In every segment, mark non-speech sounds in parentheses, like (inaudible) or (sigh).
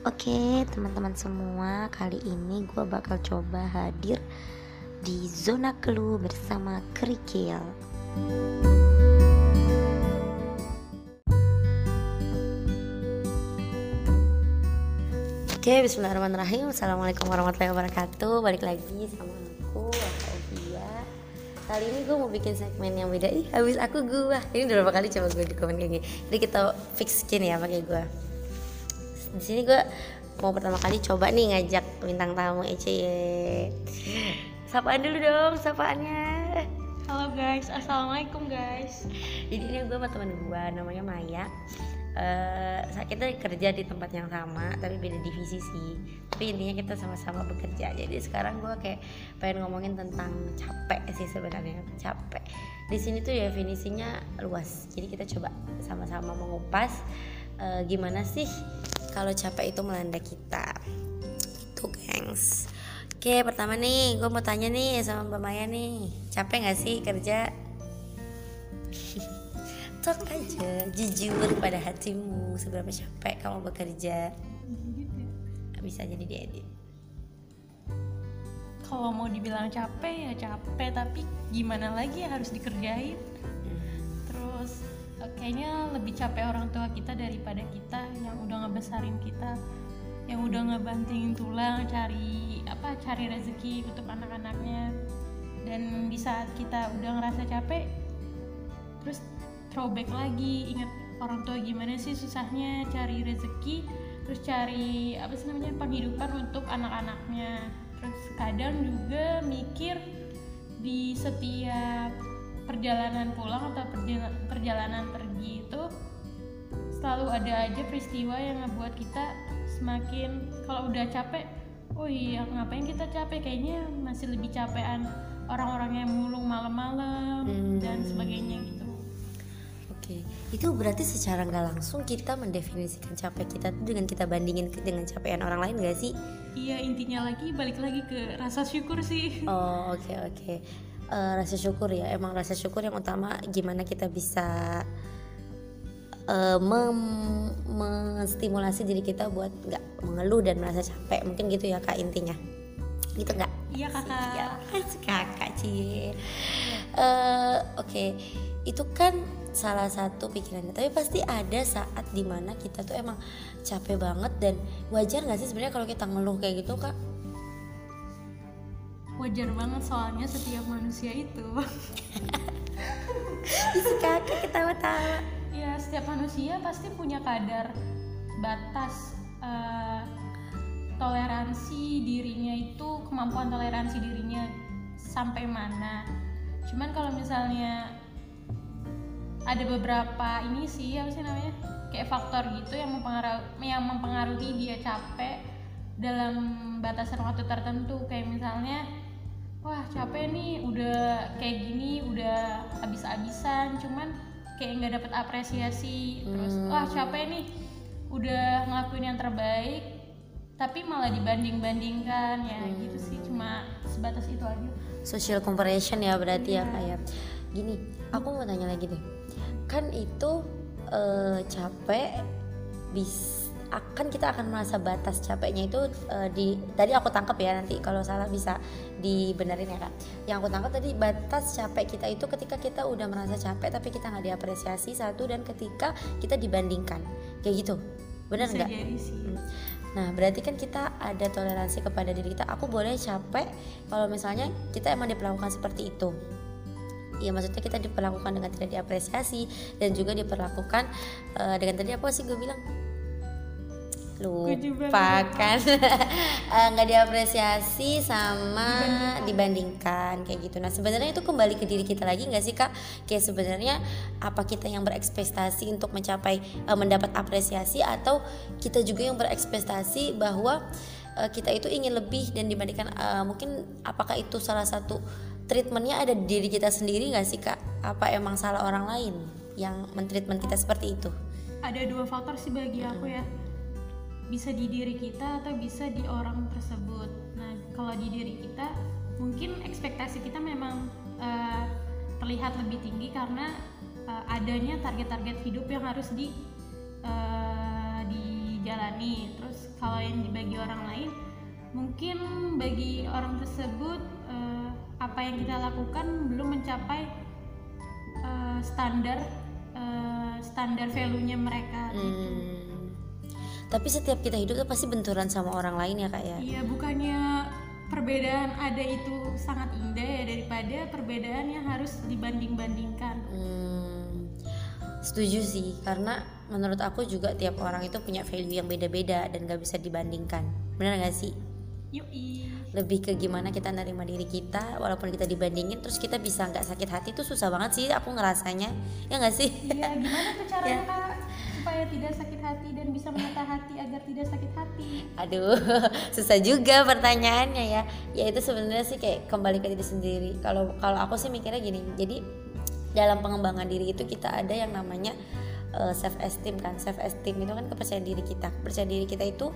Oke, teman-teman semua, kali ini gue bakal coba hadir di zona keluh bersama Kerikil. Oke, bismillahirrahmanirrahim. Assalamualaikum warahmatullahi wabarakatuh. Balik lagi sama aku, Octavia. Kali ini gue mau bikin segmen yang beda. Ih, habis aku gue. Ini udah berapa kali coba gue di komen kayak gini. Jadi kita fix skin ya pakai gue di sini gue mau pertama kali coba nih ngajak bintang tamu ECY sapaan dulu dong sapaannya. Halo guys, assalamualaikum guys. jadi ini gue sama temen gue namanya Maya. Uh, kita kerja di tempat yang sama tapi beda divisi sih. Tapi intinya kita sama-sama bekerja. Jadi sekarang gue kayak pengen ngomongin tentang capek sih sebenarnya capek. Di sini tuh definisinya luas. Jadi kita coba sama-sama mengupas uh, gimana sih kalau capek itu melanda kita. Itu gengs. Oke pertama nih gue mau tanya nih sama mbak Maya nih. Capek gak sih kerja? (laughs) Tok aja. Jujur pada hatimu seberapa capek kamu bekerja? Bisa jadi diedit. Kalau mau dibilang capek ya capek, tapi gimana lagi ya harus dikerjain. Terus eh, kayaknya lebih capek orang tua kita daripada kita yang udah ngebesarin kita, yang udah ngebantingin tulang cari apa cari rezeki untuk anak-anaknya. Dan di saat kita udah ngerasa capek, terus throwback lagi ingat orang tua gimana sih susahnya cari rezeki terus cari apa sih namanya penghidupan untuk anak-anaknya terus kadang juga mikir di setiap perjalanan pulang atau perjala- perjalanan pergi itu selalu ada aja peristiwa yang ngebuat kita semakin kalau udah capek oh iya ngapain kita capek kayaknya masih lebih capean orang-orang yang mulung malam-malam Hmm. dan sebagainya gitu Oke, itu berarti secara nggak langsung kita mendefinisikan capek kita tuh dengan kita bandingin dengan capaian orang lain gak sih? Iya intinya lagi balik lagi ke rasa syukur sih. Oh oke oke, Eh, rasa syukur ya, emang rasa syukur yang utama gimana kita bisa eh, mem- menstimulasi diri kita buat nggak mengeluh dan merasa capek, mungkin gitu ya kak intinya, gitu nggak? Iya kakak. Iya, kakak cie. Eh, Oke, itu kan salah satu pikirannya. Tapi pasti ada saat di mana kita tuh emang capek banget dan wajar nggak sih sebenarnya kalau kita ngeluh kayak gitu kak? Wajar banget soalnya setiap manusia itu. (laughs) Isi kakak ketawa-tawa. ya setiap manusia pasti punya kadar batas eh, toleransi dirinya itu kemampuan toleransi dirinya sampai mana. Cuman kalau misalnya ada beberapa ini sih apa sih namanya kayak faktor gitu yang mempengaruhi yang mempengaruhi dia capek dalam batasan waktu tertentu kayak misalnya wah capek nih udah kayak gini udah habis-habisan cuman kayak nggak dapet apresiasi terus Hmm. wah capek nih udah ngelakuin yang terbaik tapi malah dibanding-bandingkan ya gitu sih cuma sebatas itu aja Social comparison ya berarti ya kayak gini. Aku mau tanya lagi deh. Kan itu eh, capek bis akan kita akan merasa batas capeknya itu eh, di tadi aku tangkap ya nanti kalau salah bisa dibenerin ya kak. Yang aku tangkap tadi batas capek kita itu ketika kita udah merasa capek tapi kita nggak diapresiasi satu dan ketika kita dibandingkan kayak gitu. Benar nggak? Hmm. Nah, berarti kan kita ada toleransi kepada diri kita. Aku boleh capek kalau misalnya kita emang diperlakukan seperti itu. Iya, maksudnya kita diperlakukan dengan tidak diapresiasi dan juga diperlakukan eh, dengan tadi apa sih gue bilang? Lupa kan (laughs) Eh, nggak diapresiasi sama dibandingkan. kayak gitu. Nah sebenarnya itu kembali ke diri kita lagi nggak sih kak? Kayak sebenarnya apa kita yang berekspektasi untuk mencapai eh, mendapat apresiasi atau kita juga yang berekspektasi bahwa eh, kita itu ingin lebih dan dibandingkan eh, mungkin apakah itu salah satu treatmentnya ada di diri kita sendiri nggak sih kak? Apa emang salah orang lain yang mentreatment kita seperti itu? ada dua faktor sih bagi aku ya bisa di diri kita atau bisa di orang tersebut. Nah kalau di diri kita mungkin ekspektasi kita memang eh, terlihat lebih tinggi karena eh, adanya target-target hidup yang harus di di dijalani. Terus kalau yang dibagi orang lain mungkin bagi orang tersebut eh, apa yang kita lakukan belum mencapai eh, standar eh, standar value-nya mereka gitu. Tapi setiap kita hidup tuh pasti benturan sama orang lain ya kak ya. Iya, bukannya perbedaan ada itu sangat indah ya daripada perbedaan yang harus dibanding-bandingkan. Hmm, setuju sih karena menurut aku juga tiap orang itu punya value yang beda-beda dan gak bisa dibandingkan. Bener gak sih? Yui. Lebih ke gimana kita nerima diri kita walaupun kita dibandingin terus kita bisa nggak sakit hati tuh susah banget sih aku ngerasanya ya nggak sih? Iya, gimana tuh caranya (laughs) Ya. Kak supaya tidak sakit hati dan bisa menata hati agar tidak sakit hati? Aduh, (laughs) susah juga pertanyaannya ya. Ya itu sebenarnya sih kayak kembali ke diri sendiri. Kalau kalau aku sih mikirnya gini. Jadi dalam pengembangan diri itu kita ada yang namanya self esteem kan. Self esteem itu kan kepercayaan diri kita. Kepercayaan diri kita itu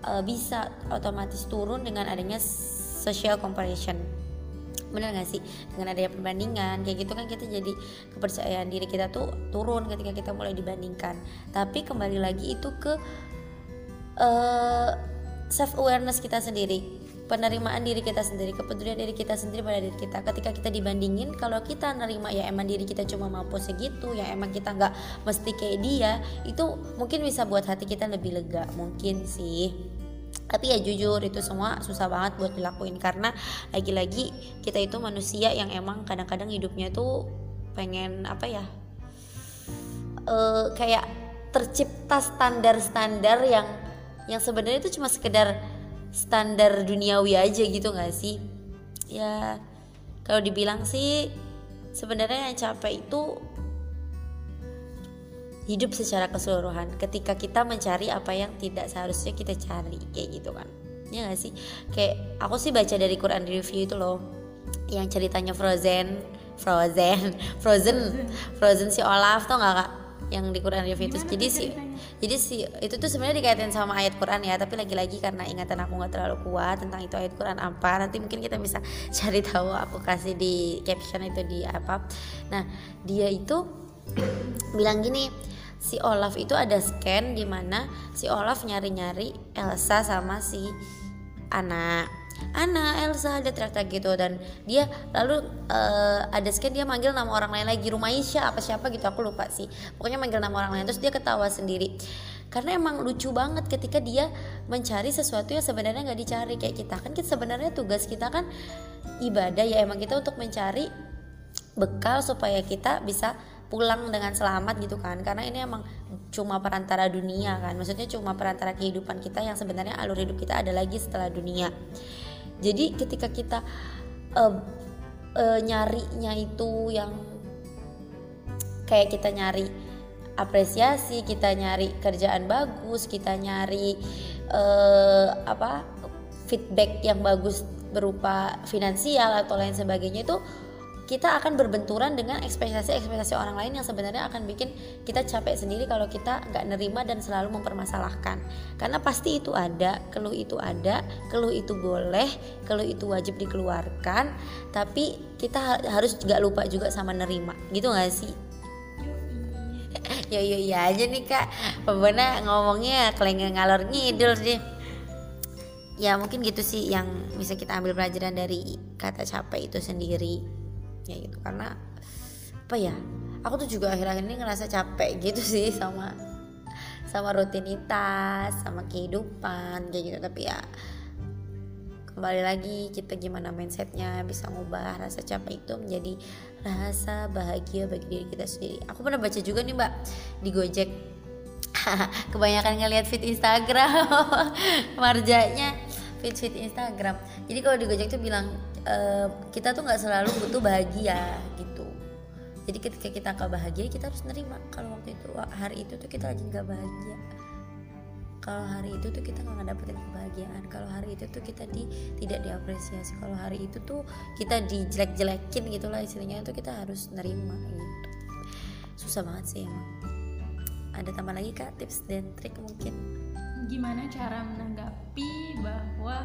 eh, bisa otomatis turun dengan adanya social comparison. Bener gak sih? Dengan adanya perbandingan kayak gitu kan kita jadi kepercayaan diri kita tuh turun ketika kita mulai dibandingkan. Tapi kembali lagi itu ke self awareness kita sendiri penerimaan diri kita sendiri kepedulian diri kita sendiri pada diri kita ketika kita dibandingin kalau kita nerima ya emang diri kita cuma mampu segitu ya emang kita nggak mesti kayak dia itu mungkin bisa buat hati kita lebih lega mungkin sih tapi ya jujur itu semua susah banget buat dilakuin. Karena lagi-lagi kita itu manusia yang emang kadang-kadang hidupnya tuh pengen apa ya eh, kayak tercipta standar-standar yang yang sebenarnya itu cuma sekedar standar duniawi aja gitu nggak sih? Ya kalau dibilang sih sebenarnya yang capek itu hidup secara keseluruhan ketika kita mencari apa yang tidak seharusnya kita cari kayak gitu kan. Ya gak sih? Kayak aku sih baca dari Quran review itu loh yang ceritanya Frozen Frozen (laughs) Frozen Frozen si Olaf tau nggak kak? Yang di Quran review itu. Jadi tuh si ceritanya? jadi si itu tuh sebenarnya dikaitin sama ayat Quran ya tapi lagi-lagi karena ingatan aku nggak terlalu kuat tentang itu ayat Quran apa nanti mungkin kita bisa (laughs) cari tahu aku kasih di caption itu di apa. Nah dia itu (clears throat) bilang gini si Olaf itu ada scan di mana si Olaf nyari-nyari Elsa sama si Anna. Anna Elsa dia teriak-teriak gitu dan dia lalu eh, ada scan dia manggil nama orang lain lagi Rumaisha apa siapa? gitu aku lupa sih. Pokoknya manggil nama orang lain terus dia ketawa sendiri. Karena emang lucu banget ketika dia mencari sesuatu yang sebenarnya nggak dicari. Kayak kita kan kita sebenarnya tugas kita kan ibadah ya emang kita untuk mencari bekal supaya kita bisa pulang dengan selamat gitu kan. Karena ini emang cuma perantara dunia kan. Maksudnya cuma perantara kehidupan kita yang sebenarnya alur hidup kita ada lagi setelah dunia. Jadi ketika kita eh, eh, nyarinya itu yang kayak kita nyari apresiasi kita nyari kerjaan bagus kita nyari eh, apa feedback yang bagus berupa finansial atau lain sebagainya itu kita akan berbenturan dengan ekspektasi-ekspektasi orang lain yang sebenarnya akan bikin kita capek sendiri kalau kita nggak nerima dan selalu mempermasalahkan. Karena pasti itu ada keluh itu ada keluh itu boleh keluh itu wajib dikeluarkan tapi kita ha- harus nggak lupa juga sama nerima. Gitu nggak sih? Ya ya ya aja nih kak. Pokoknya ngomongnya kelengeng ngalor ngidul sih. Ya mungkin gitu sih yang bisa kita ambil pelajaran dari kata capek itu sendiri ya gitu. Karena apa ya aku tuh juga akhir-akhir ini ngerasa capek gitu (laughs) sih sama sama rutinitas sama kehidupan kayak gitu. Tapi ya kembali lagi kita gimana mindsetnya bisa ngubah rasa capek itu menjadi rasa bahagia bagi diri kita sendiri. Aku pernah baca juga nih mbak di Gojek. (laughs) Kebanyakan ngelihat feed Instagram. (laughs) Marjanya feed feed Instagram. Jadi kalau di Gojek tuh bilang e, kita tuh nggak selalu butuh bahagia gitu. Jadi ketika kita nggak bahagia kita harus nerima. Kalau waktu itu hari itu tuh kita lagi nggak bahagia. Kalau hari itu tuh kita nggak dapetin kebahagiaan. Kalau hari itu tuh kita di tidak diapresiasi. Kalau hari itu tuh kita dijelek-jelekin gitulah istilahnya itu kita harus nerima gitu. Susah banget sih emang. Ada tambah lagi kak? Tips dan trik mungkin gimana cara menanggapi bahwa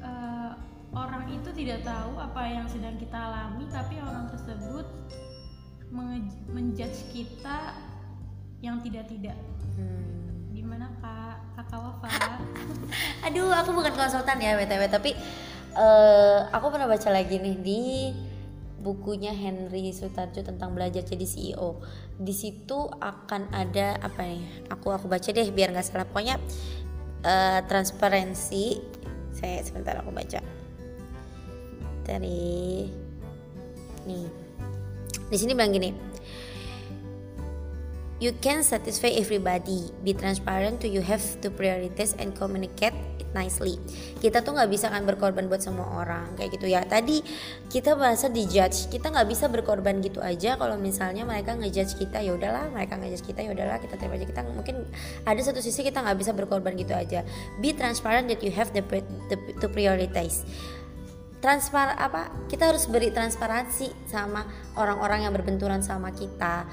eh, orang itu tidak tahu apa yang sedang kita alami tapi orang tersebut menjudge kita yang tidak-tidak. Hmm. gimana kak? Kakak Wafa? (laughs) Aduh, aku bukan konsultan ya BTW, tapi eh, aku pernah baca lagi nih di bukunya Henry Sutarjo tentang belajar jadi CEO. Di situ akan ada apa nih? Aku aku baca deh biar nggak salah. Pokoknya eh, transparansi. Saya sebentar aku baca dari nih. Di sini bilang gini. You can satisfy everybody. Be transparent to you have to prioritize and communicate nicely. Kita tuh nggak bisa kan berkorban buat semua orang kayak gitu ya. Tadi kita bahasa di judge. Kita nggak bisa berkorban gitu aja kalau misalnya mereka ngejudge kita ya udahlah, mereka ngejudge kita ya udahlah kita terima aja. Kita mungkin ada satu sisi kita nggak bisa berkorban gitu aja. Be transparent that you have the, the to prioritize transpar apa kita harus beri transparansi sama orang-orang yang berbenturan sama kita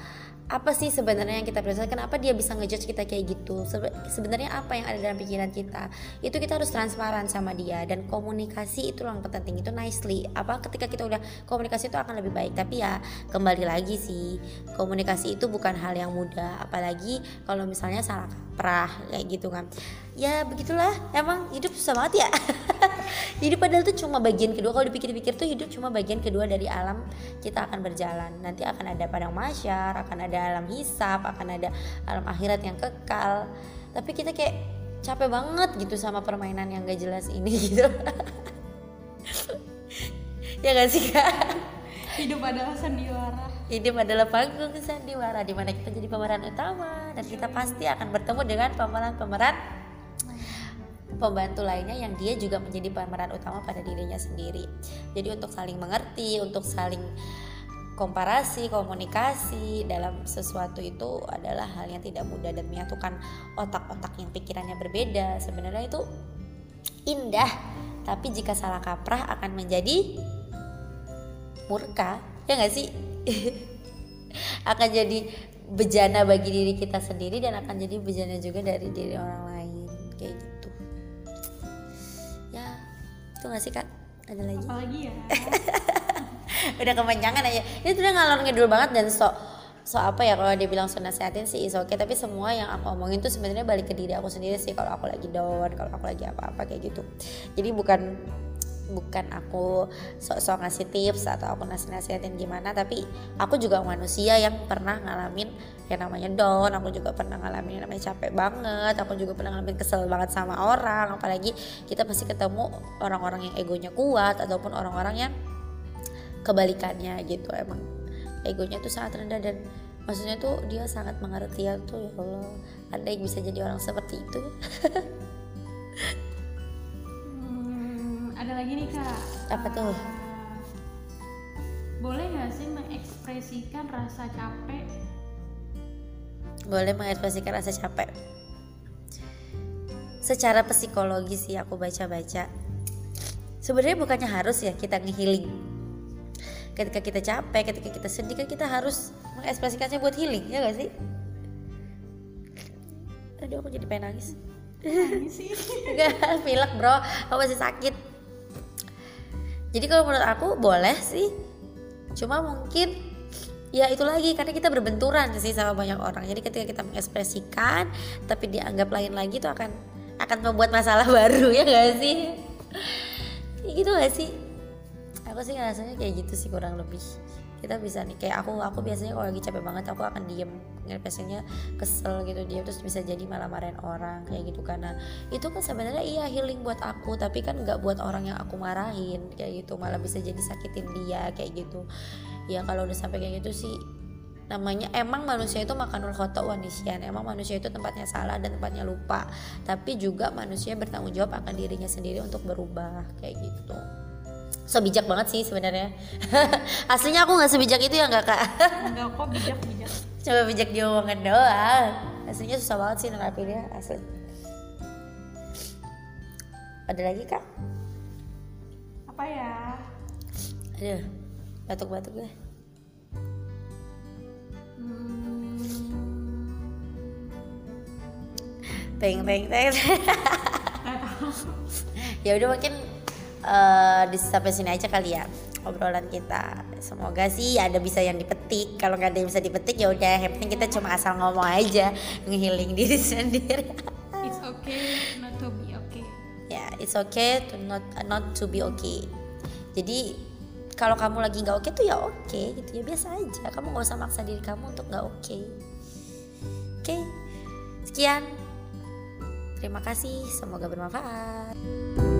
apa sih sebenarnya yang kita prioritaskan? Kenapa dia bisa ngejudge kita kayak gitu? Sebe- sebenarnya apa yang ada dalam pikiran kita? Itu kita harus transparan sama dia dan komunikasi itu yang penting. Itu nicely. Apa ketika kita udah komunikasi itu akan lebih baik. Tapi ya kembali lagi sih komunikasi itu bukan hal yang mudah. Apalagi kalau misalnya salah kaprah kayak gitu kan. Ya begitulah. Emang hidup susah banget ya. (laughs) Hidup padahal itu cuma bagian kedua. Kalau dipikir-pikir tuh hidup cuma bagian kedua dari alam kita akan berjalan. Nanti akan ada padang masyar akan ada alam hisap akan ada alam akhirat yang kekal. Tapi kita kayak capek banget gitu sama permainan yang gak jelas ini (laughs) gitu. Ya gak sih kak? Hidup adalah sandiwara hidup adalah panggung sandiwara di mana kita jadi pemeran utama dan kita pasti akan bertemu dengan pemeran-pemeran pembantu lainnya yang dia juga menjadi pemeran utama pada dirinya sendiri. Jadi untuk saling mengerti, untuk saling komparasi, komunikasi dalam sesuatu itu adalah hal yang tidak mudah dan menyatukan otak-otak yang pikirannya berbeda. Sebenarnya itu indah, tapi jika salah kaprah akan menjadi murka, ya nggak sih? (laughs) akan jadi bejana bagi diri kita sendiri dan akan jadi bejana juga dari diri orang lain. Kayak gitu. Ya itu nggak sih kak? Ada lagi? Apalagi ya? (laughs) Udah kepanjangan aja. Ini tuh udah ngalor ngidul banget dan so so apa ya kalau dia bilang so nasehatin sih is oke tapi semua yang aku omongin tuh sebenarnya balik ke diri aku sendiri sih. Kalau aku lagi down kalau aku lagi apa-apa kayak gitu. Jadi bukan bukan aku sok-sok ngasih tips atau aku nasihatin gimana tapi aku juga manusia yang pernah ngalamin yang namanya down aku juga pernah ngalamin yang namanya capek banget aku juga pernah ngalamin kesel banget sama orang apalagi kita pasti ketemu orang-orang yang egonya kuat ataupun orang-orang yang kebalikannya gitu. Emang egonya tuh sangat rendah dan maksudnya tuh dia sangat mengerti ya tuh ya Allah. Ada yang bisa jadi orang seperti itu (laughs) lagi nih kak. Apa tuh? Eh, boleh nggak sih mengekspresikan rasa capek? Boleh mengekspresikan rasa capek. Secara psikologi sih aku baca-baca. Sebenarnya bukannya harus ya kita ngehealing. Ketika kita capek ketika kita sedih kan kita harus mengekspresikannya buat healing ya gak sih? Aduh aku jadi pengen nangis. Sih. (laughs) Enggak, pilek bro, aku masih sakit. Jadi kalau menurut aku boleh sih, cuma mungkin ya itu lagi karena kita berbenturan sih sama banyak orang. Jadi ketika kita mengekspresikan, tapi dianggap lain lagi itu akan akan membuat masalah (laughs) baru ya gak sih? Gitu gak sih? Aku sih ngerasanya kayak gitu sih kurang lebih kita bisa nih kayak aku aku biasanya kalau lagi capek banget aku akan diem. Biasanya kesel gitu dia terus bisa jadi malah marahin orang kayak gitu. Karena itu kan sebenarnya iya healing buat aku tapi kan nggak buat orang yang aku marahin kayak gitu. Malah bisa jadi sakitin dia kayak gitu. Ya kalau udah sampai kayak gitu sih namanya emang manusia itu makanul khotok wanisian emang manusia itu tempatnya salah dan tempatnya lupa. Tapi juga manusia bertanggung jawab akan dirinya sendiri untuk berubah kayak gitu so bijak banget sih sebenarnya. (laughs) Aslinya aku nggak sebijak itu ya nggak kak? Nggak kok bijak bijak? (laughs) Coba bijak diomongan doang. Aslinya susah banget sih nerapinnya asli. Ada lagi kak? Apa ya? Aduh batuk-batuk gue. Hmm, teng teng teng. (laughs) Ya udah mungkin eh, di sampai sini aja kali ya obrolan kita. Semoga sih ada bisa yang dipetik. Kalau nggak ada yang bisa dipetik ya udah yang penting kita cuma asal ngomong aja ngehealing (laughs) diri sendiri. It's okay not to be okay. Ya yeah, it's okay to not not to be okay. Jadi kalau kamu lagi nggak oke okay, tuh ya oke okay, gitu ya. Biasa aja. Kamu nggak usah maksa diri kamu untuk nggak oke okay. oke? Okay. sekian. Terima kasih. Semoga bermanfaat